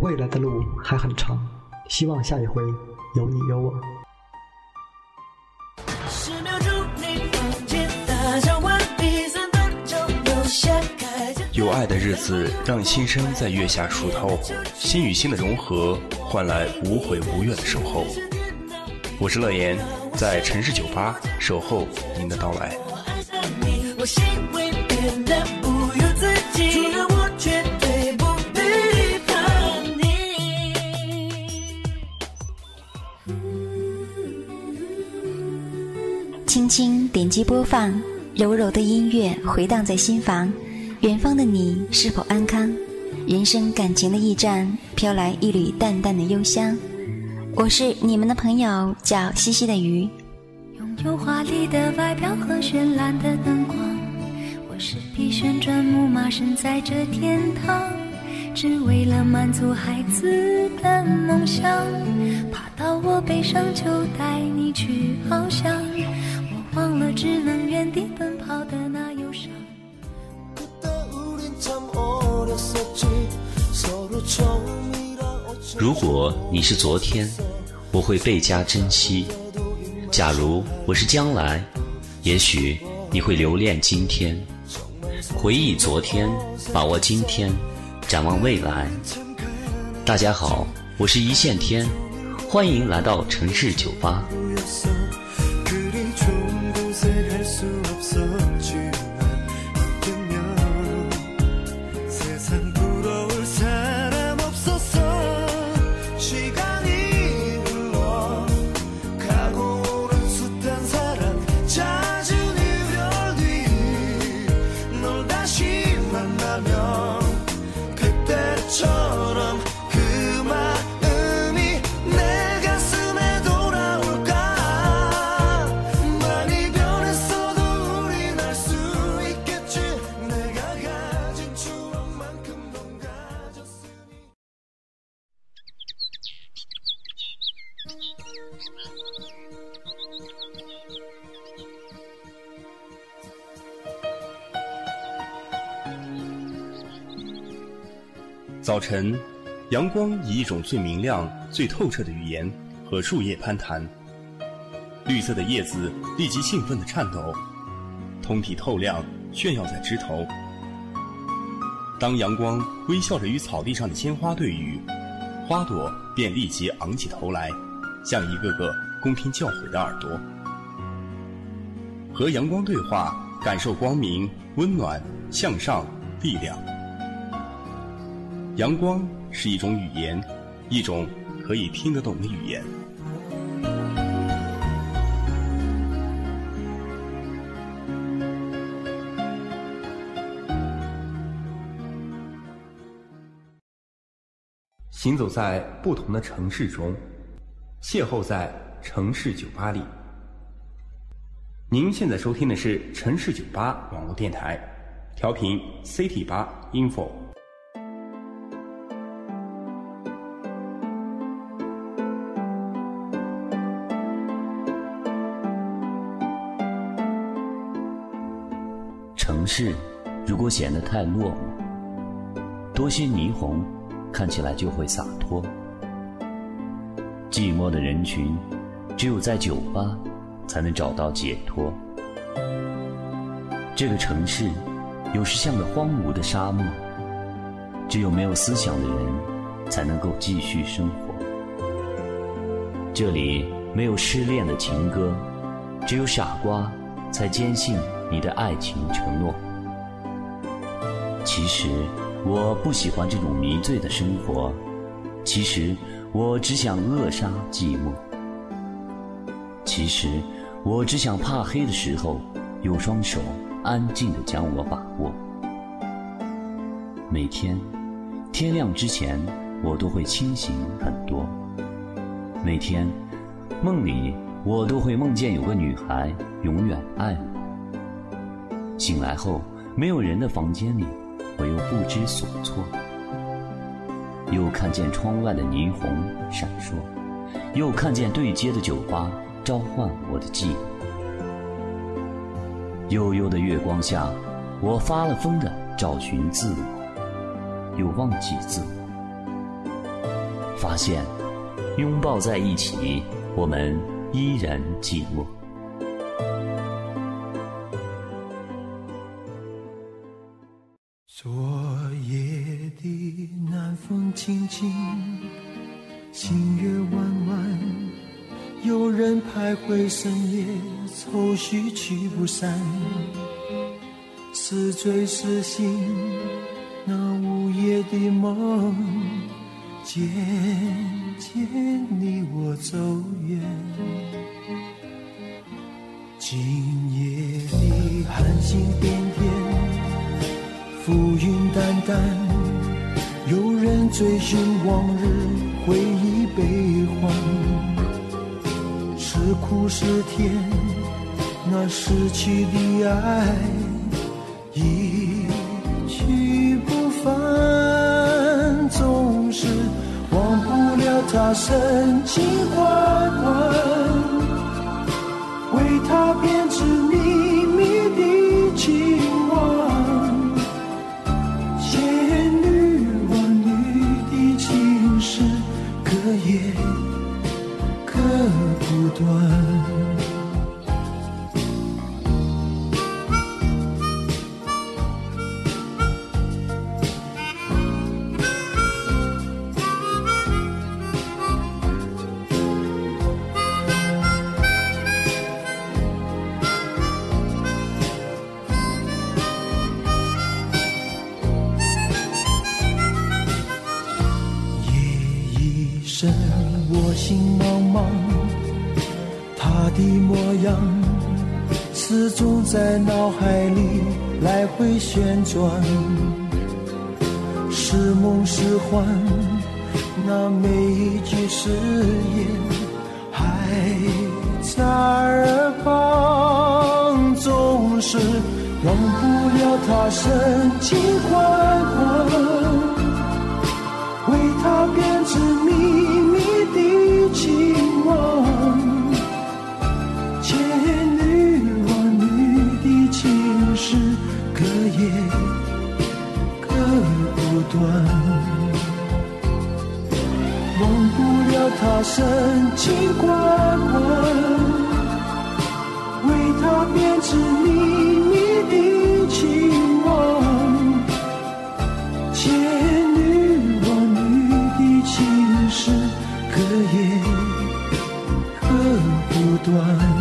未来的路还很长，希望下一回有你有我。有爱的日子，让心声在月下熟透，心与心的融合，换来无悔无怨的守候。我是乐言，在城市酒吧守候您的到来。轻点击播放，柔柔的音乐回荡在心房。远方的你是否安康？人生感情的驿站，飘来一缕淡淡的幽香。我是你们的朋友，叫西西的鱼。拥有华丽的外表和绚烂的灯光，我是匹旋转木马，身在这天堂，只为了满足孩子的梦想。爬到我背上就带你去翱翔，忘了只能原地奔跑的那忧伤。如果你是昨天，我会倍加珍惜；假如我是将来，也许你会留恋今天。回忆昨天，把握今天，展望未来。大家好，我是一线天，欢迎来到城市酒吧。 수 없었지. 早晨，阳光以一种最明亮、最透彻的语言和树叶攀谈，绿色的叶子立即兴奋地颤抖，通体透亮，炫耀在枝头。当阳光微笑着与草地上的鲜花对语，花朵便立即昂起头来，像一个个恭听教诲的耳朵。和阳光对话，感受光明、温暖、向上、力量。阳光是一种语言，一种可以听得懂的语言。行走在不同的城市中，邂逅在城市酒吧里。您现在收听的是城市酒吧网络电台，调频 CT 八 info。城市如果显得太落寞，多些霓虹，看起来就会洒脱。寂寞的人群，只有在酒吧才能找到解脱。这个城市有时像个荒芜的沙漠，只有没有思想的人才能够继续生活。这里没有失恋的情歌，只有傻瓜才坚信。你的爱情承诺。其实我不喜欢这种迷醉的生活。其实我只想扼杀寂寞。其实我只想怕黑的时候有双手安静的将我把握。每天天亮之前，我都会清醒很多。每天梦里我都会梦见有个女孩永远爱我。醒来后，没有人的房间里，我又不知所措。又看见窗外的霓虹闪烁，又看见对街的酒吧召唤我的记忆。悠悠的月光下，我发了疯的找寻自我，又忘记自我。发现拥抱在一起，我们依然寂寞。静静，星月弯弯，有人徘徊深夜，愁绪驱不散。是醉是醒，那午夜的梦，渐渐离我走远。今夜的寒星点点。浮云淡淡，追寻往日回忆悲欢，是苦是甜，那失去的爱一去不返，总是忘不了他深情款款，为他编织秘心茫茫，他的模样始终在脑海里来回旋转，是梦是幻，那每一句誓言还在耳旁，总是忘不了他深情款款，心关牵，为他编织秘密的情网，千女万女的情丝割也割不断。